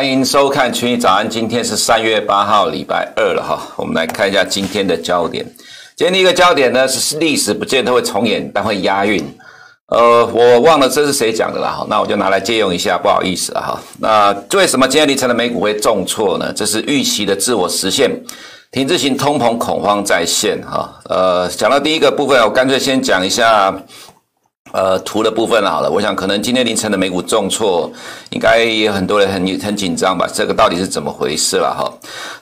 欢迎收看《群益早安》，今天是三月八号，礼拜二了哈。我们来看一下今天的焦点。今天第一个焦点呢是历史不见得会重演，但会押韵。呃，我忘了这是谁讲的了哈，那我就拿来借用一下，不好意思了哈。那为什么今天凌晨的美股会重挫呢？这是预期的自我实现，停滞型通膨恐慌再现哈。呃，讲到第一个部分，我干脆先讲一下。呃，图的部分好了，我想可能今天凌晨的美股重挫，应该也很多人很很紧张吧？这个到底是怎么回事了哈？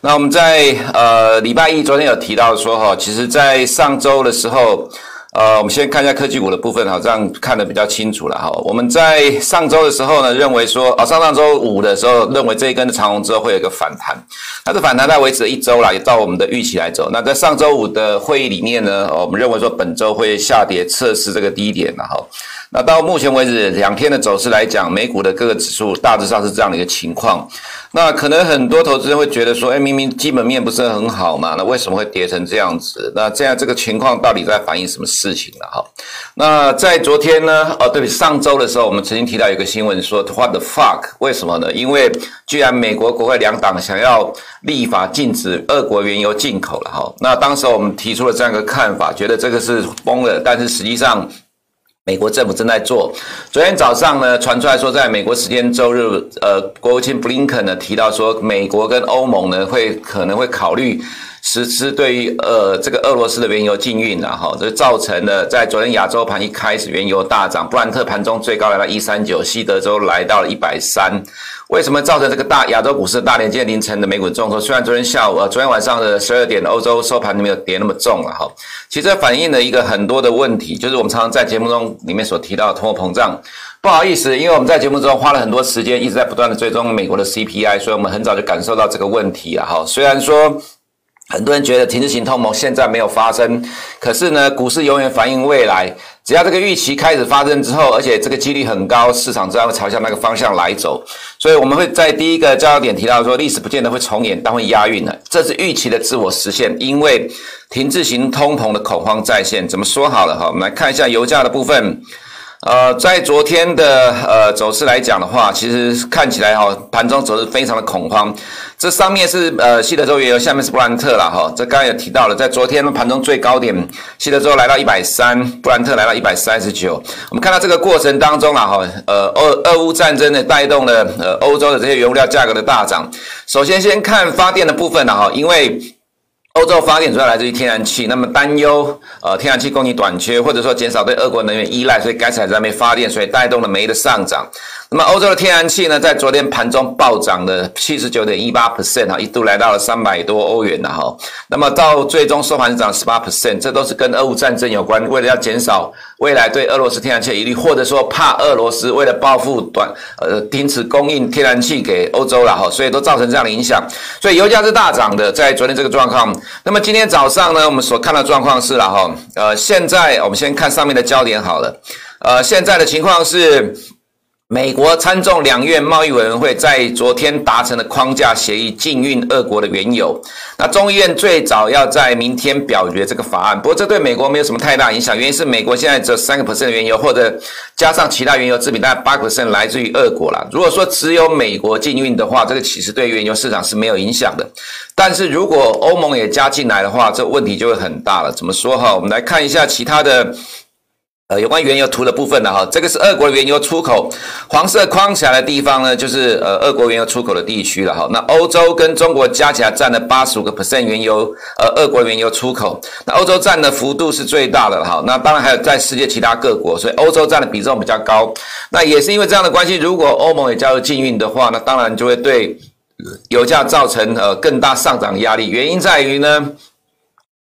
那我们在呃礼拜一昨天有提到说哈，其实在上周的时候。呃，我们先看一下科技股的部分哈，这样看得比较清楚了哈。我们在上周的时候呢，认为说，啊，上上周五的时候，认为这一根的长红之后会有一个反弹，它的反弹在维持了一周了，也照我们的预期来走。那在上周五的会议里面呢，我们认为说本周会下跌测试这个低点了哈。那到目前为止两天的走势来讲，美股的各个指数大致上是这样的一个情况。那可能很多投资人会觉得说，哎，明明基本面不是很好嘛，那为什么会跌成这样子？那这样这个情况到底在反映什么事情呢？哈，那在昨天呢，哦，对不起，上周的时候，我们曾经提到一个新闻说，What the fuck？为什么呢？因为居然美国国会两党想要立法禁止俄国原油进口了，哈。那当时我们提出了这样一个看法，觉得这个是疯了，但是实际上。美国政府正在做。昨天早上呢，传出来说，在美国时间周日，呃，国务卿布林肯呢提到说，美国跟欧盟呢会可能会考虑实施对于呃这个俄罗斯的原油禁运，然后这造成了在昨天亚洲盘一开始原油大涨，布兰特盘中最高来到一三九，西德州来到了一百三。为什么造成这个大亚洲股市大连？今天凌晨的美股重挫，虽然昨天下午呃，昨天晚上的十二点欧洲收盘没有跌那么重了哈。其实反映了一个很多的问题，就是我们常常在节目中里面所提到的通货膨胀。不好意思，因为我们在节目中花了很多时间，一直在不断的追踪美国的 CPI，所以我们很早就感受到这个问题了哈。虽然说。很多人觉得停滞型通膨现在没有发生，可是呢，股市永远反映未来。只要这个预期开始发生之后，而且这个几率很高，市场自然会朝向那个方向来走。所以我们会在第一个焦点提到说，历史不见得会重演，但会押韵了。这是预期的自我实现，因为停滞型通膨的恐慌再现。怎么说好了哈？我们来看一下油价的部分。呃，在昨天的呃走势来讲的话，其实看起来哈，盘中走势非常的恐慌。这上面是呃西德州原油，下面是布兰特了哈。这刚刚也提到了，在昨天盘中最高点，西德州来到一百三，布兰特来到一百三十九。我们看到这个过程当中啊哈，呃俄俄乌战争呢带动了呃欧洲的这些原物料价格的大涨。首先先看发电的部分了哈，因为。欧洲发电主要来自于天然气，那么担忧呃天然气供应短缺，或者说减少对俄国能源依赖，所以该产在没发电，所以带动了煤的上涨。那么欧洲的天然气呢，在昨天盘中暴涨了七十九点一八 percent 啊，一度来到了三百多欧元了哈。那么到最终收盘涨十八 percent，这都是跟俄乌战争有关。为了要减少未来对俄罗斯天然气的疑虑，或者说怕俄罗斯为了报复短呃停止供应天然气给欧洲了哈，所以都造成这样的影响。所以油价是大涨的，在昨天这个状况。那么今天早上呢，我们所看到的状况是了哈，呃，现在我们先看上面的焦点好了，呃，现在的情况是。美国参众两院贸易委员会在昨天达成了框架协议，禁运俄国的原油。那众议院最早要在明天表决这个法案，不过这对美国没有什么太大影响，原因是美国现在只有三个 percent 的原油，或者加上其他原油制品，大概八 percent 来自于俄国啦。如果说只有美国禁运的话，这个其实对原油市场是没有影响的。但是如果欧盟也加进来的话，这问题就会很大了。怎么说哈？我们来看一下其他的。呃，有关原油图的部分呢，哈，这个是俄国原油出口，黄色框起来的地方呢，就是呃，俄国原油出口的地区了，哈。那欧洲跟中国加起来占了八十五个 percent 原油，呃，俄国原油出口，那欧洲占的幅度是最大的，哈。那当然还有在世界其他各国，所以欧洲占的比重比较高。那也是因为这样的关系，如果欧盟也加入禁运的话，那当然就会对油价造成呃更大上涨压力。原因在于呢。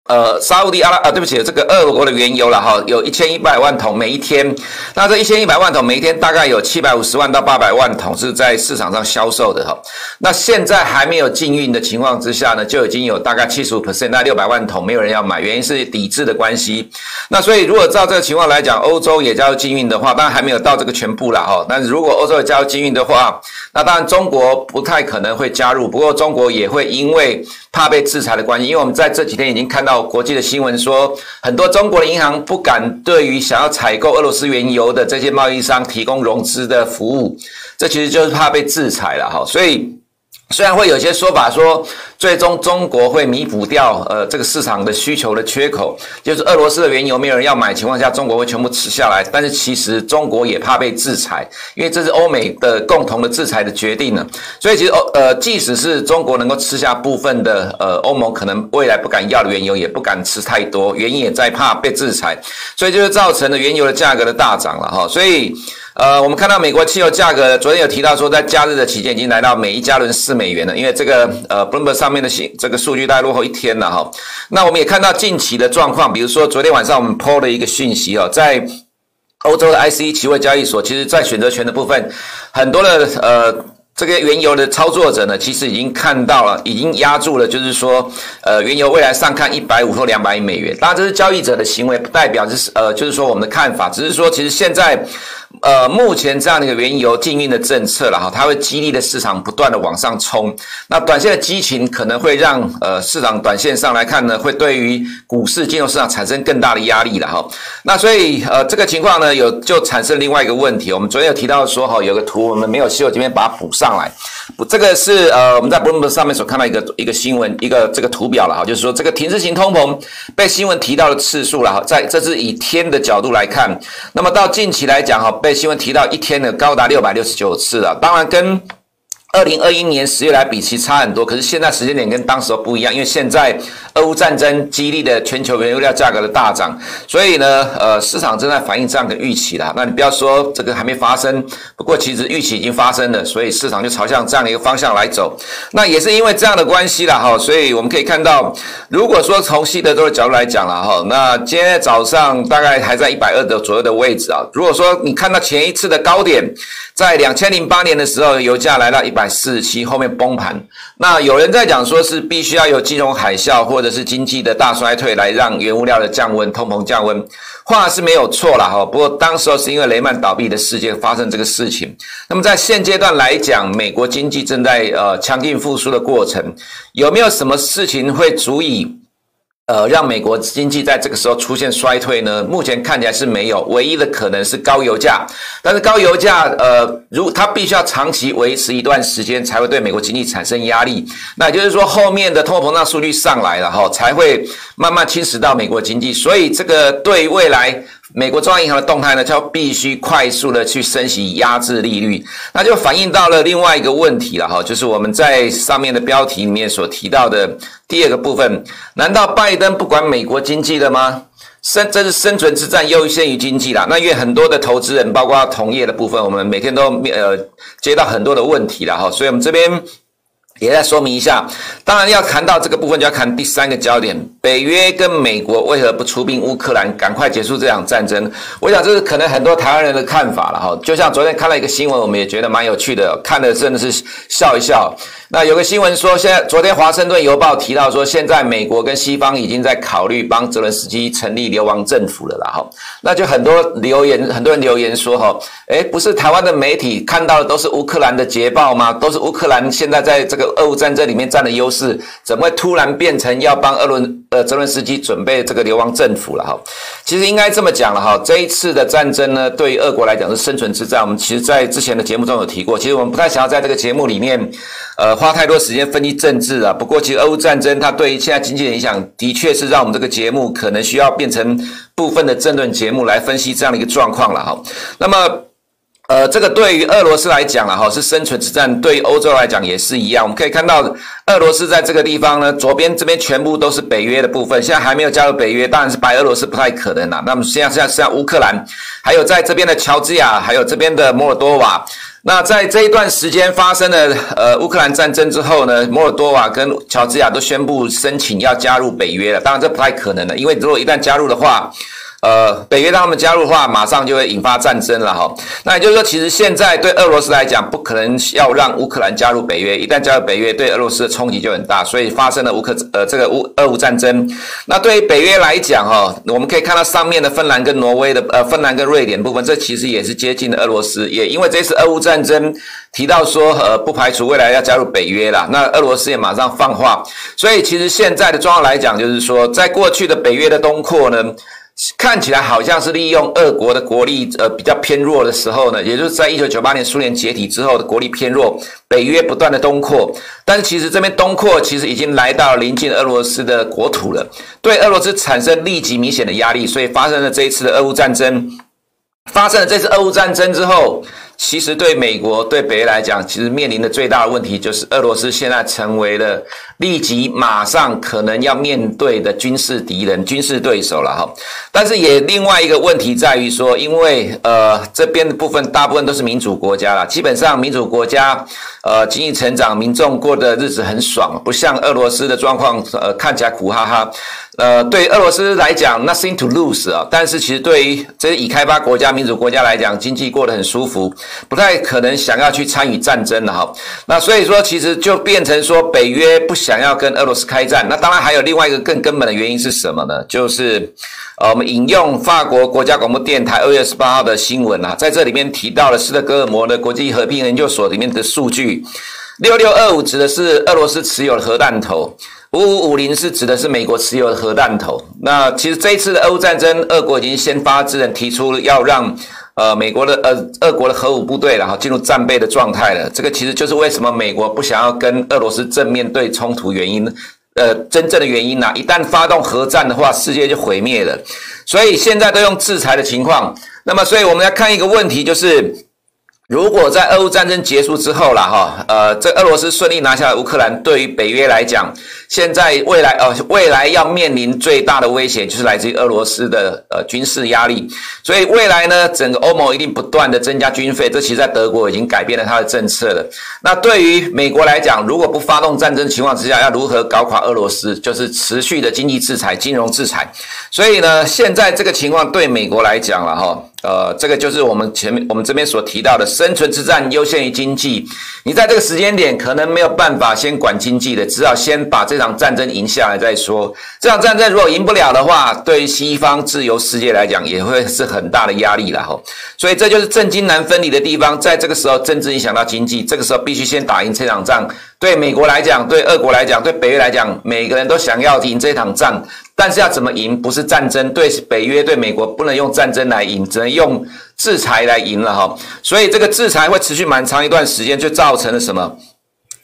呃，沙乌地阿拉啊，对不起，这个俄国的原油了哈，有一千一百万桶每一天。那这一千一百万桶每一天大概有七百五十万到八百万桶是在市场上销售的哈。那现在还没有禁运的情况之下呢，就已经有大概七十五 percent，那六百万桶没有人要买，原因是抵制的关系。那所以如果照这个情况来讲，欧洲也加入禁运的话，当然还没有到这个全部了哈。但是如果欧洲也加入禁运的话，那当然中国不太可能会加入，不过中国也会因为。怕被制裁的关系，因为我们在这几天已经看到国际的新闻说，很多中国的银行不敢对于想要采购俄罗斯原油的这些贸易商提供融资的服务，这其实就是怕被制裁了哈。所以虽然会有些说法说，最终中国会弥补掉呃这个市场的需求的缺口，就是俄罗斯的原油没有人要买情况下，中国会全部吃下来。但是其实中国也怕被制裁，因为这是欧美的共同的制裁的决定呢。所以其实欧呃，即使是中国能够吃下部分的呃欧盟可能未来不敢要的原油，也不敢吃太多，原因也在怕被制裁，所以就是造成了原油的价格的大涨了哈。所以。呃，我们看到美国汽油价格，昨天有提到说，在假日的期间已经来到每一加仑四美元了。因为这个呃，Bloomberg 上面的信这个数据大概落后一天了哈。那我们也看到近期的状况，比如说昨天晚上我们抛了一个讯息哦，在欧洲的 ICE 期货交易所，其实在选择权的部分，很多的呃。这个原油的操作者呢，其实已经看到了，已经压住了，就是说，呃，原油未来上看一百五或两百亿美元。当然，这是交易者的行为，不代表就是呃，就是说我们的看法，只是说，其实现在，呃，目前这样的一个原油禁运的政策了哈，它会激励的市场不断的往上冲。那短线的激情可能会让呃市场短线上来看呢，会对于股市金融市场产生更大的压力了哈。那所以呃，这个情况呢，有就产生另外一个问题。我们昨天有提到说哈，有个图我们没有秀，这边把它补上。来，这个是呃，我们在 Bloomberg 上面所看到一个一个新闻，一个这个图表了哈，就是说这个停滞型通膨被新闻提到的次数了哈，在这是以天的角度来看，那么到近期来讲哈，被新闻提到一天的高达六百六十九次了，当然跟。二零二一年十月来比，其差很多。可是现在时间点跟当时不一样，因为现在俄乌战争激励的全球原油料价格的大涨，所以呢，呃，市场正在反映这样的预期了。那你不要说这个还没发生，不过其实预期已经发生了，所以市场就朝向这样的一个方向来走。那也是因为这样的关系了哈，所以我们可以看到，如果说从西德州的角度来讲了哈，那今天早上大概还在一百二的左右的位置啊。如果说你看到前一次的高点，在两千零八年的时候，油价来到一百。四十七后面崩盘，那有人在讲说是必须要有金融海啸或者是经济的大衰退来让原物料的降温、通膨降温，话是没有错啦哈。不过当时候是因为雷曼倒闭的事件发生这个事情。那么在现阶段来讲，美国经济正在呃强劲复苏的过程，有没有什么事情会足以？呃，让美国经济在这个时候出现衰退呢？目前看起来是没有，唯一的可能是高油价。但是高油价，呃，如它必须要长期维持一段时间，才会对美国经济产生压力。那也就是说，后面的通货膨胀数据上来了哈，才会慢慢侵蚀到美国经济。所以，这个对未来。美国中央银行的动态呢，就必须快速的去升息压制利率，那就反映到了另外一个问题了哈，就是我们在上面的标题里面所提到的第二个部分，难道拜登不管美国经济了吗？生这是生存之战优先于经济啦。那因为很多的投资人，包括同业的部分，我们每天都呃接到很多的问题了哈，所以我们这边。也再说明一下，当然要谈到这个部分，就要看第三个焦点：北约跟美国为何不出兵乌克兰，赶快结束这场战争？我想这是可能很多台湾人的看法了哈。就像昨天看了一个新闻，我们也觉得蛮有趣的，看的真的是笑一笑。那有个新闻说，现在昨天《华盛顿邮报》提到说，现在美国跟西方已经在考虑帮泽伦斯基成立流亡政府了啦哈。那就很多留言，很多人留言说哈，诶，不是台湾的媒体看到的都是乌克兰的捷报吗？都是乌克兰现在在这个。俄乌战争里面占了优势，怎么会突然变成要帮俄伦呃泽伦斯基准备这个流亡政府了哈？其实应该这么讲了哈，这一次的战争呢，对于俄国来讲是生存之战。我们其实在之前的节目中有提过，其实我们不太想要在这个节目里面呃花太多时间分析政治啊。不过其实俄乌战争它对于现在经济的影响，的确是让我们这个节目可能需要变成部分的政论节目来分析这样的一个状况了哈。那么。呃，这个对于俄罗斯来讲了哈，是生存之战；对于欧洲来讲也是一样。我们可以看到，俄罗斯在这个地方呢，左边这边全部都是北约的部分，现在还没有加入北约，当然是白俄罗斯不太可能了。那么现在现在像乌克兰，还有在这边的乔治亚，还有这边的摩尔多瓦。那在这一段时间发生了呃乌克兰战争之后呢，摩尔多瓦跟乔治亚都宣布申请要加入北约了。当然这不太可能了，因为如果一旦加入的话。呃，北约让他们加入的话，马上就会引发战争了哈。那也就是说，其实现在对俄罗斯来讲，不可能要让乌克兰加入北约。一旦加入北约，对俄罗斯的冲击就很大，所以发生了乌克呃这个乌俄乌战争。那对于北约来讲哈，我们可以看到上面的芬兰跟挪威的呃芬兰跟瑞典部分，这其实也是接近的俄罗斯。也因为这次俄乌战争提到说呃不排除未来要加入北约啦，那俄罗斯也马上放话。所以其实现在的状况来讲，就是说在过去的北约的东扩呢。看起来好像是利用俄国的国力呃比较偏弱的时候呢，也就是在一九九八年苏联解体之后的国力偏弱，北约不断的东扩，但是其实这边东扩其实已经来到临近俄罗斯的国土了，对俄罗斯产生立即明显的压力，所以发生了这一次的俄乌战争。发生了这次俄乌战争之后。其实对美国、对北约来讲，其实面临的最大的问题就是俄罗斯现在成为了立即马上可能要面对的军事敌人、军事对手了哈。但是也另外一个问题在于说，因为呃这边的部分大部分都是民主国家了，基本上民主国家呃经济成长、民众过的日子很爽，不像俄罗斯的状况呃看起来苦哈哈。呃，对俄罗斯来讲，nothing to lose 啊。但是其实对于这些已开发国家、民主国家来讲，经济过得很舒服，不太可能想要去参与战争了哈。那所以说，其实就变成说，北约不想要跟俄罗斯开战。那当然还有另外一个更根本的原因是什么呢？就是呃，我们引用法国国家广播电台二月十八号的新闻啊，在这里面提到了斯德哥尔摩的国际和平研究所里面的数据，六六二五指的是俄罗斯持有的核弹头。五五五零是指的是美国持有的核弹头。那其实这一次的俄乌战争，俄国已经先发制人，提出要让呃美国的呃俄国的核武部队然后进入战备的状态了。这个其实就是为什么美国不想要跟俄罗斯正面对冲突原因，呃，真正的原因呢、一旦发动核战的话，世界就毁灭了。所以现在都用制裁的情况。那么，所以我们要看一个问题，就是。如果在俄乌战争结束之后了哈，呃，这俄罗斯顺利拿下了乌克兰，对于北约来讲，现在未来呃未来要面临最大的威胁就是来自于俄罗斯的呃军事压力，所以未来呢，整个欧盟一定不断的增加军费，这其实在德国已经改变了他的政策了。那对于美国来讲，如果不发动战争情况之下，要如何搞垮俄罗斯，就是持续的经济制裁、金融制裁。所以呢，现在这个情况对美国来讲了哈。呃，这个就是我们前面我们这边所提到的生存之战优先于经济。你在这个时间点可能没有办法先管经济的，只好先把这场战争赢下来再说。这场战争如果赢不了的话，对于西方自由世界来讲也会是很大的压力了哈。所以这就是政经难分离的地方，在这个时候政治影响到经济，这个时候必须先打赢这场仗。对美国来讲，对俄国来讲，对北约来讲，每个人都想要赢这场仗。但是要怎么赢？不是战争，对北约、对美国不能用战争来赢，只能用制裁来赢了哈。所以这个制裁会持续蛮长一段时间，就造成了什么？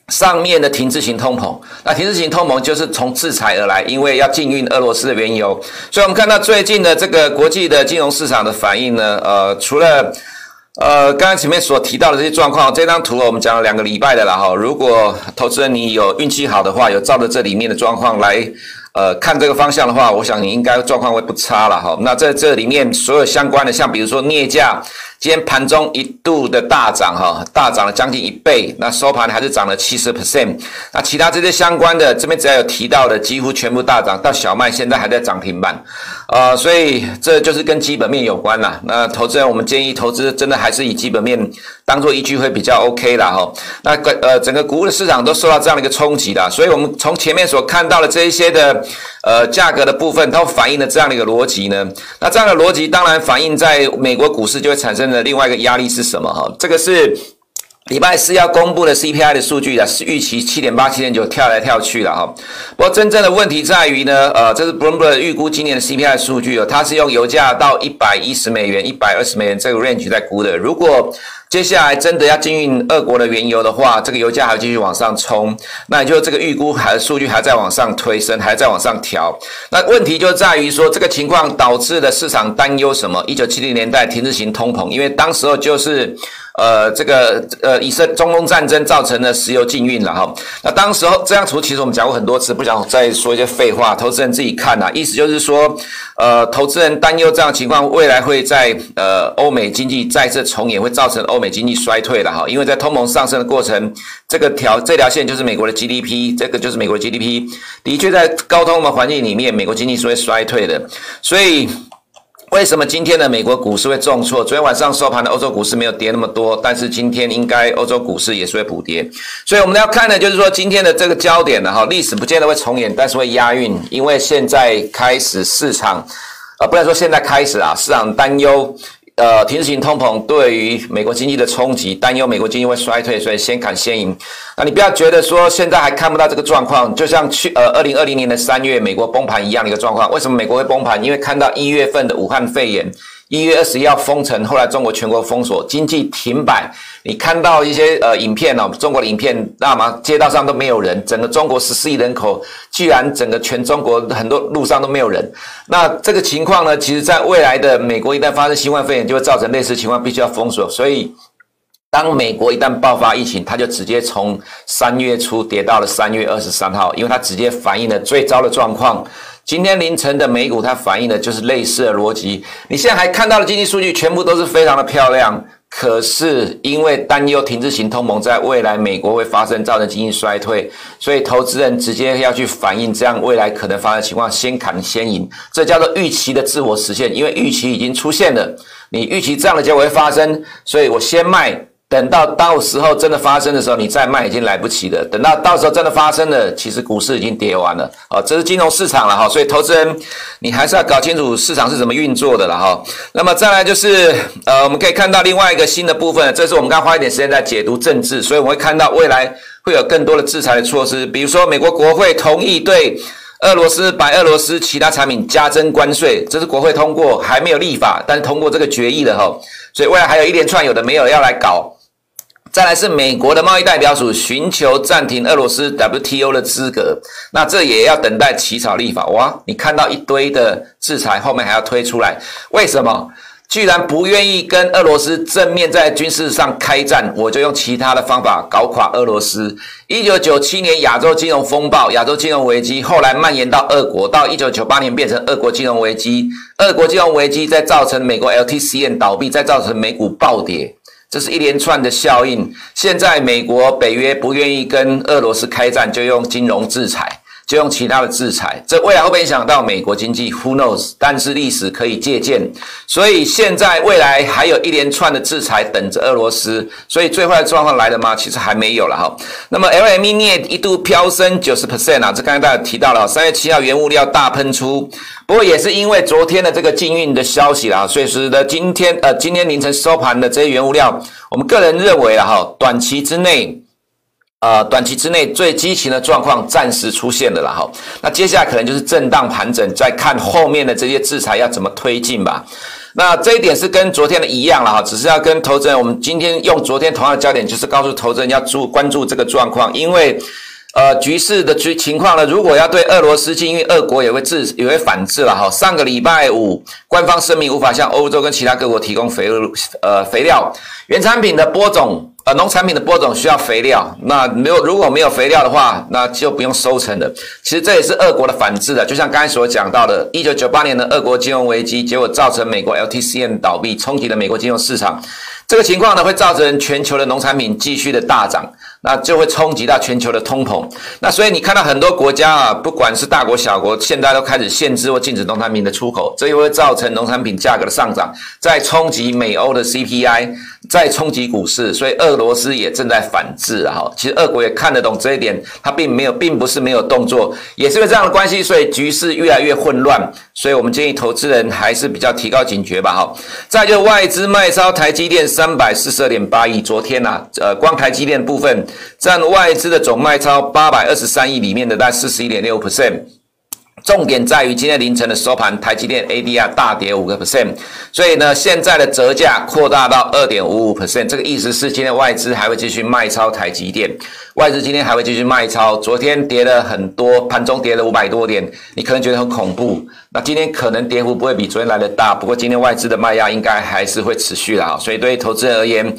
上面的停滞型通膨。那停滞型通膨就是从制裁而来，因为要禁运俄罗斯的原油。所以我们看到最近的这个国际的金融市场的反应呢，呃，除了呃刚刚前面所提到的这些状况，这张图我们讲了两个礼拜的了哈。如果投资人你有运气好的话，有照着这里面的状况来。呃，看这个方向的话，我想你应该状况会不差了哈。那在这里面所有相关的，像比如说镍价。今天盘中一度的大涨，哈，大涨了将近一倍。那收盘还是涨了七十 percent。那其他这些相关的，这边只要有提到的，几乎全部大涨。到小麦现在还在涨停板，呃，所以这就是跟基本面有关啦。那投资人，我们建议投资真的还是以基本面当做依据会比较 OK 啦。哈。那个呃，整个谷物的市场都受到这样的一个冲击的，所以我们从前面所看到的这一些的呃价格的部分，它反映了这样的一个逻辑呢。那这样的逻辑当然反映在美国股市就会产生。那另外一个压力是什么？哈，这个是礼拜四要公布的 CPI 的数据啊，是预期七点八、七点九跳来跳去了哈。不过真正的问题在于呢，呃，这是 Bloomberg 预估今年的 CPI 数据哦，它是用油价到一百一十美元、一百二十美元这个 range 在估的。如果接下来真的要禁运俄国的原油的话，这个油价还要继续往上冲，那也就这个预估还数据还在往上推升，还在往上调。那问题就在于说，这个情况导致了市场担忧什么？一九七零年代停滞型通膨，因为当时候就是。呃，这个呃，以色中东战争造成的石油禁运了哈。那当时候这张图其实我们讲过很多次，不想再说一些废话，投资人自己看呐。意思就是说，呃，投资人担忧这样情况未来会在呃欧美经济再次重演，会造成欧美经济衰退了哈。因为在通膨上升的过程，这个条这条线就是美国的 GDP，这个就是美国 GDP，的确在高通膨环境里面，美国经济是会衰退的，所以。为什么今天的美国股市会重挫？昨天晚上收盘的欧洲股市没有跌那么多，但是今天应该欧洲股市也是会补跌。所以我们要看的就是说今天的这个焦点呢，哈，历史不见得会重演，但是会押韵，因为现在开始市场，呃，不能说现在开始啊，市场担忧呃，停止性通膨对于美国经济的冲击，担忧美国经济会衰退，所以先砍先赢。那你不要觉得说现在还看不到这个状况，就像去呃二零二零年的三月美国崩盘一样的一个状况。为什么美国会崩盘？因为看到一月份的武汉肺炎。一月二十一号封城，后来中国全国封锁，经济停摆。你看到一些呃影片哦，中国的影片，那么街道上都没有人，整个中国十四亿人口，居然整个全中国很多路上都没有人。那这个情况呢，其实在未来的美国一旦发生新冠肺炎，就会造成类似情况，必须要封锁。所以，当美国一旦爆发疫情，它就直接从三月初跌到了三月二十三号，因为它直接反映了最糟的状况。今天凌晨的美股，它反映的就是类似的逻辑。你现在还看到的经济数据，全部都是非常的漂亮。可是因为担忧停滞型通膨在未来美国会发生，造成经济衰退，所以投资人直接要去反映这样未来可能发生的情况，先砍先赢。这叫做预期的自我实现，因为预期已经出现了，你预期这样的结果会发生，所以我先卖。等到到时候真的发生的时候，你再卖已经来不及了。等到到时候真的发生了，其实股市已经跌完了。哦，这是金融市场了哈，所以投资人你还是要搞清楚市场是怎么运作的了哈。那么再来就是呃，我们可以看到另外一个新的部分，这是我们刚花一点时间在解读政治，所以我们会看到未来会有更多的制裁的措施，比如说美国国会同意对俄罗斯、白俄罗斯其他产品加征关税，这是国会通过，还没有立法，但是通过这个决议了哈。所以未来还有一连串有的没有要来搞。再来是美国的贸易代表署寻求暂停俄罗斯 WTO 的资格，那这也要等待起草立法。哇，你看到一堆的制裁，后面还要推出来，为什么？居然不愿意跟俄罗斯正面在军事上开战，我就用其他的方法搞垮俄罗斯。一九九七年亚洲金融风暴、亚洲金融危机，后来蔓延到俄国，到一九九八年变成俄国金融危机，俄国金融危机再造成美国 LTCM 倒闭，再造成美股暴跌。这是一连串的效应。现在美国、北约不愿意跟俄罗斯开战，就用金融制裁。就用其他的制裁，这未来会不会影响到美国经济？Who knows？但是历史可以借鉴，所以现在未来还有一连串的制裁等着俄罗斯。所以最坏的状况来了吗？其实还没有了哈。那么 LME 镍一度飙升九十 percent 啊，这刚才大家提到了，三月七号原物料大喷出，不过也是因为昨天的这个禁运的消息啦，所以使得今天呃今天凌晨收盘的这些原物料，我们个人认为了哈，短期之内。呃，短期之内最激情的状况暂时出现了啦，哈，那接下来可能就是震荡盘整，再看后面的这些制裁要怎么推进吧。那这一点是跟昨天的一样了哈，只是要跟投资人，我们今天用昨天同样的焦点，就是告诉投资人要注关注这个状况，因为呃局势的局情况呢，如果要对俄罗斯禁运，俄国也会制也会反制了哈。上个礼拜五，官方声明无法向欧洲跟其他各国提供肥呃肥料原产品的播种。呃，农产品的播种需要肥料，那没有如果没有肥料的话，那就不用收成了。其实这也是俄国的反制的，就像刚才所讲到的，一九九八年的俄国金融危机，结果造成美国 LTCM 倒闭，冲击了美国金融市场。这个情况呢，会造成全球的农产品继续的大涨，那就会冲击到全球的通膨。那所以你看到很多国家啊，不管是大国小国，现在都开始限制或禁止农产品的出口，这又会造成农产品价格的上涨，再冲击美欧的 CPI。再冲击股市，所以俄罗斯也正在反制啊！哈，其实俄国也看得懂这一点，他并没有，并不是没有动作，也是因为这样的关系，所以局势越来越混乱。所以我们建议投资人还是比较提高警觉吧！哈，再就外资卖超台积电三三百四十二点八亿，昨天呐、啊，呃，光台积电部分占外资的总卖超八百二十三亿里面的大概四十一点六 percent。重点在于今天凌晨的收盘，台积电 ADR 大跌五个 percent，所以呢，现在的折价扩大到二点五五 percent，这个意思是今天外资还会继续卖超台积电，外资今天还会继续卖超，昨天跌了很多，盘中跌了五百多点，你可能觉得很恐怖，那今天可能跌幅不会比昨天来的大，不过今天外资的卖压应该还是会持续的啊，所以对于投资人而言。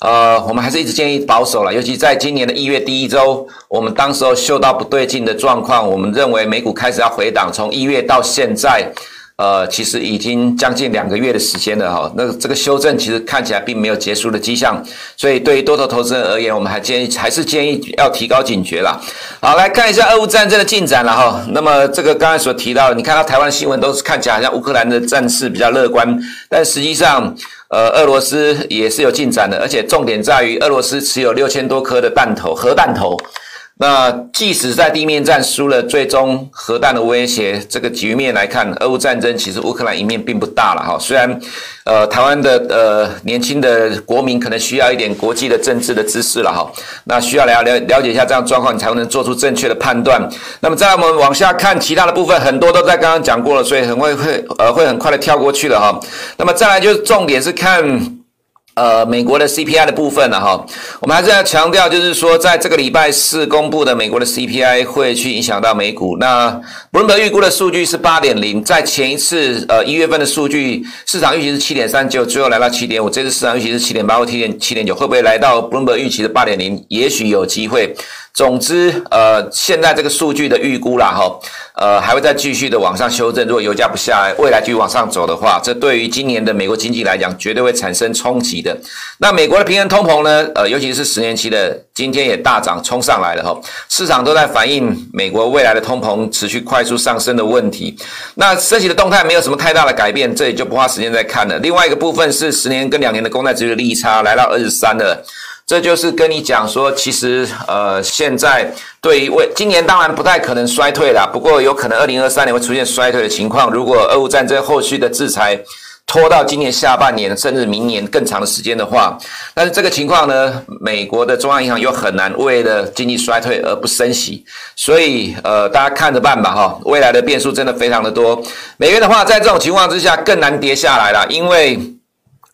呃，我们还是一直建议保守了，尤其在今年的一月第一周，我们当时候嗅到不对劲的状况，我们认为美股开始要回档，从一月到现在，呃，其实已经将近两个月的时间了哈。那这个修正其实看起来并没有结束的迹象，所以对于多头投资人而言，我们还建议还是建议要提高警觉了。好，来看一下俄乌战争的进展了哈。那么这个刚才所提到的，你看到台湾新闻都是看起来好像乌克兰的战事比较乐观，但实际上。呃，俄罗斯也是有进展的，而且重点在于俄罗斯持有六千多颗的弹头，核弹头。那即使在地面战输了，最终核弹的威胁这个局面来看，俄乌战争其实乌克兰赢面并不大了哈。虽然呃台湾的呃年轻的国民可能需要一点国际的政治的知识了哈，那需要了了了解一下这样状况，你才能做出正确的判断。那么再我们往下看其他的部分，很多都在刚刚讲过了，所以很会会呃会很快的跳过去了哈。那么再来就是重点是看。呃，美国的 CPI 的部分呢，哈，我们还是要强调，就是说，在这个礼拜四公布的美国的 CPI 会去影响到美股。那 Bloomberg 预估的数据是八点零，在前一次呃一月份的数据，市场预期是七点三九，最后来到七点五，这次市场预期是七点八或七点七点九，会不会来到 Bloomberg 预期的八点零？也许有机会。总之，呃，现在这个数据的预估啦，哈，呃，还会再继续的往上修正。如果油价不下来，未来继续往上走的话，这对于今年的美国经济来讲，绝对会产生冲击的。那美国的平衡通膨呢？呃，尤其是十年期的，今天也大涨冲上来了，哈，市场都在反映美国未来的通膨持续快速上升的问题。那升息的动态没有什么太大的改变，这里就不花时间再看了。另外一个部分是十年跟两年的公债殖利率利差来到二十三了。这就是跟你讲说，其实呃，现在对于未今年当然不太可能衰退啦，不过有可能二零二三年会出现衰退的情况。如果俄乌战争后续的制裁拖到今年下半年甚至明年更长的时间的话，但是这个情况呢，美国的中央银行又很难为了经济衰退而不升息，所以呃，大家看着办吧哈。未来的变数真的非常的多，美元的话在这种情况之下更难跌下来了，因为。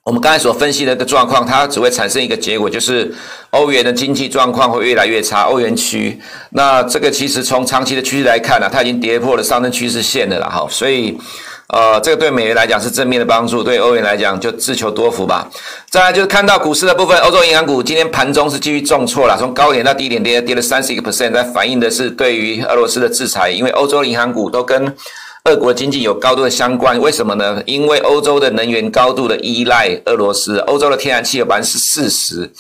我们刚才所分析的一个状况，它只会产生一个结果，就是欧元的经济状况会越来越差。欧元区，那这个其实从长期的趋势来看呢、它已经跌破了上升趋势线的了哈。所以，呃，这个对美元来讲是正面的帮助，对欧元来讲就自求多福吧。再来就是看到股市的部分，欧洲银行股今天盘中是继续重挫了，从高点到低点跌跌了三十一个 percent，在反映的是对于俄罗斯的制裁，因为欧洲银行股都跟。俄国经济有高度的相关，为什么呢？因为欧洲的能源高度的依赖俄罗斯，欧洲的天然气有百分之四十，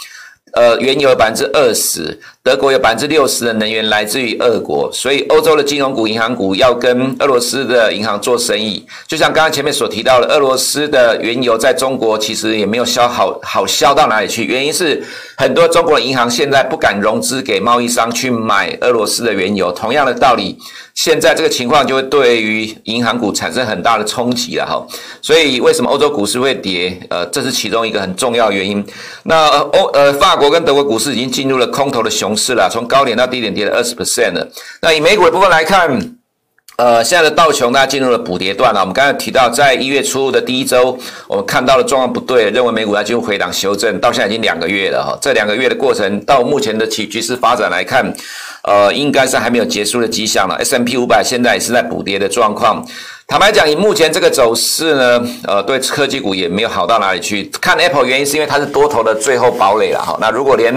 呃，原油百分之二十。德国有百分之六十的能源来自于俄国，所以欧洲的金融股、银行股要跟俄罗斯的银行做生意。就像刚刚前面所提到的，俄罗斯的原油在中国其实也没有销好好销到哪里去，原因是很多中国的银行现在不敢融资给贸易商去买俄罗斯的原油。同样的道理，现在这个情况就会对于银行股产生很大的冲击了哈。所以为什么欧洲股市会跌？呃，这是其中一个很重要原因。那欧呃法国跟德国股市已经进入了空头的熊。是了，从高点到低点跌了二十 percent 了。那以美股的部分来看，呃，现在的道琼大家进入了补跌段了。我们刚才提到，在一月初的第一周，我们看到了状况不对，认为美股要进入回档修正，到现在已经两个月了哈。这两个月的过程，到目前的局局势发展来看，呃，应该是还没有结束的迹象了。S M P 五百现在也是在补跌的状况。坦白讲，以目前这个走势呢，呃，对科技股也没有好到哪里去。看 Apple 原因是因为它是多头的最后堡垒了哈。那如果连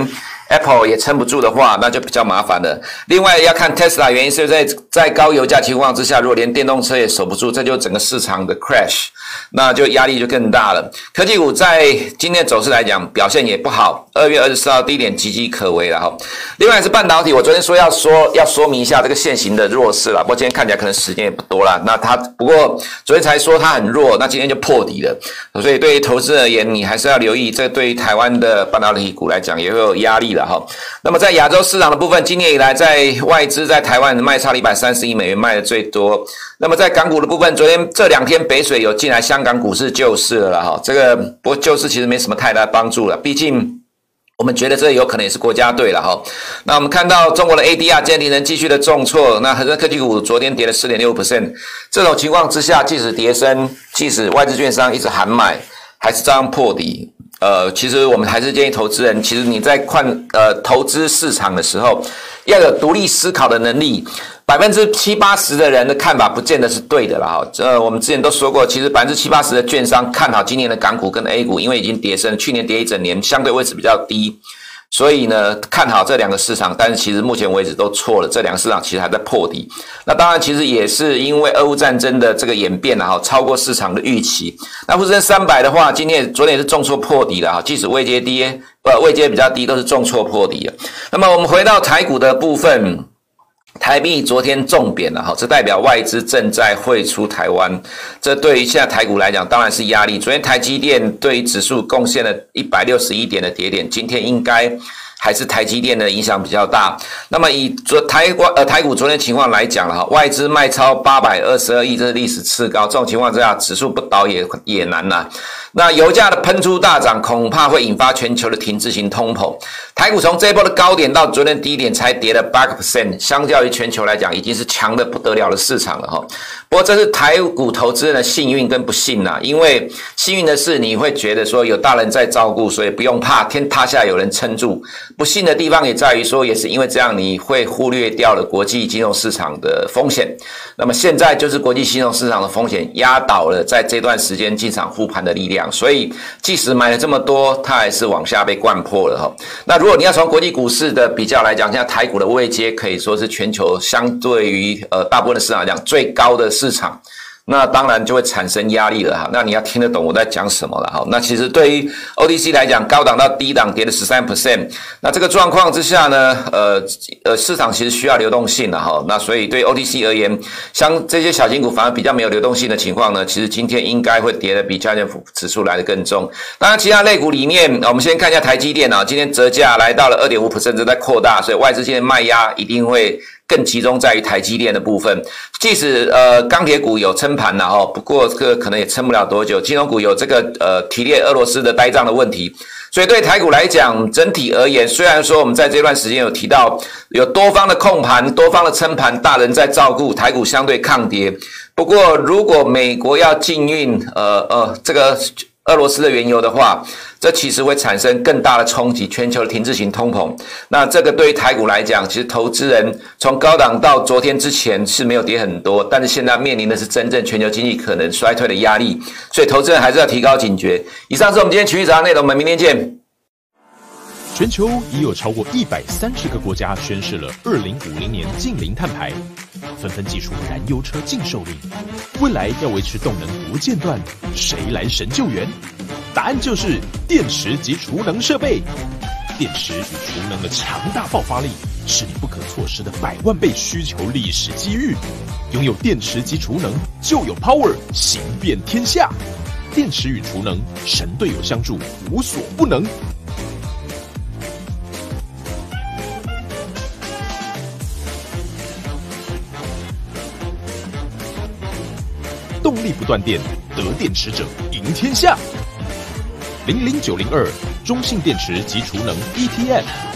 Apple 也撑不住的话，那就比较麻烦了。另外要看 Tesla，原因是在在高油价情况之下，如果连电动车也守不住，这就整个市场的 crash，那就压力就更大了。科技股在今天走势来讲表现也不好，二月二十四号低点岌岌可危了哈。另外是半导体，我昨天说要说要说明一下这个现行的弱势了，不过今天看起来可能时间也不多了。那它不过昨天才说它很弱，那今天就破底了，所以对于投资而言，你还是要留意，这对于台湾的半导体股来讲也会有压力。哈，那么在亚洲市场的部分，今年以来在外资在台湾卖超了一百三十亿美元，卖的最多。那么在港股的部分，昨天这两天北水有进来香港股市救市了哈，这个不过救市其实没什么太大帮助了，毕竟我们觉得这有可能也是国家队了哈。那我们看到中国的 ADR 今天继续的重挫，那恒生科技股昨天跌了四点六 percent，这种情况之下，即使跌深，即使外资券商一直喊买，还是照样破底。呃，其实我们还是建议投资人，其实你在看呃投资市场的时候，要有独立思考的能力。百分之七八十的人的看法不见得是对的了哈。呃，我们之前都说过，其实百分之七八十的券商看好今年的港股跟 A 股，因为已经跌升，去年跌一整年，相对位置比较低。所以呢，看好这两个市场，但是其实目前为止都错了。这两个市场其实还在破底。那当然，其实也是因为俄乌战争的这个演变了哈，超过市场的预期。那沪深三百的话，今天昨天也是重挫破底了哈，即使位阶低，呃，位阶比较低，都是重挫破底了。那么我们回到台股的部分。台币昨天重贬了哈，这代表外资正在汇出台湾，这对于现在台股来讲当然是压力。昨天台积电对于指数贡献了一百六十一点的跌点，今天应该还是台积电的影响比较大。那么以昨台湾呃台股昨天情况来讲了哈，外资卖超八百二十二亿，这是历史次高。这种情况之下，指数不倒也也难呐。那油价的喷出大涨，恐怕会引发全球的停滞型通膨。台股从这一波的高点到昨天低点才跌了八个 percent，相较于全球来讲，已经是强得不得了的市场了哈。不过这是台股投资人的幸运跟不幸呐，因为幸运的是你会觉得说有大人在照顾，所以不用怕天塌下有人撑住。不幸的地方也在于说，也是因为这样，你会忽略掉了国际金融市场的风险。那么现在就是国际金融市场的风险压倒了在这段时间进场护盘的力量。所以，即使买了这么多，它还是往下被灌破了哈。那如果你要从国际股市的比较来讲，现在台股的位阶可以说是全球相对于呃大部分的市场来讲最高的市场。那当然就会产生压力了哈，那你要听得懂我在讲什么了哈。那其实对于 OTC 来讲，高档到低档跌了十三 percent，那这个状况之下呢，呃呃，市场其实需要流动性的哈。那所以对 OTC 而言，像这些小型股反而比较没有流动性的情况呢，其实今天应该会跌得比加权指数来得更重。当然，其他类股里面，我们先看一下台积电啊，今天折价来到了二点五 percent，正在扩大，所以外资现在卖压一定会。更集中在于台积电的部分，即使呃钢铁股有撑盘了哈，不过这个可能也撑不了多久。金融股有这个呃提炼俄罗斯的呆账的问题，所以对台股来讲，整体而言，虽然说我们在这段时间有提到有多方的控盘、多方的撑盘，大人在照顾台股相对抗跌。不过如果美国要禁运呃呃这个。俄罗斯的原油的话，这其实会产生更大的冲击，全球的停滞型通膨。那这个对于台股来讲，其实投资人从高档到昨天之前是没有跌很多，但是现在面临的是真正全球经济可能衰退的压力，所以投资人还是要提高警觉。以上是我们今天群益早内容，我们明天见。全球已有超过一百三十个国家宣示了二零五零年净零碳排，纷纷祭出燃油车禁售令。未来要维持动能不间断，谁来神救援？答案就是电池及储能设备。电池与储能的强大爆发力，是你不可错失的百万倍需求历史机遇。拥有电池及储能，就有 power 行遍天下。电池与储能，神队友相助，无所不能。不断电，得电池者赢天下。零零九零二，中信电池及储能 ETF。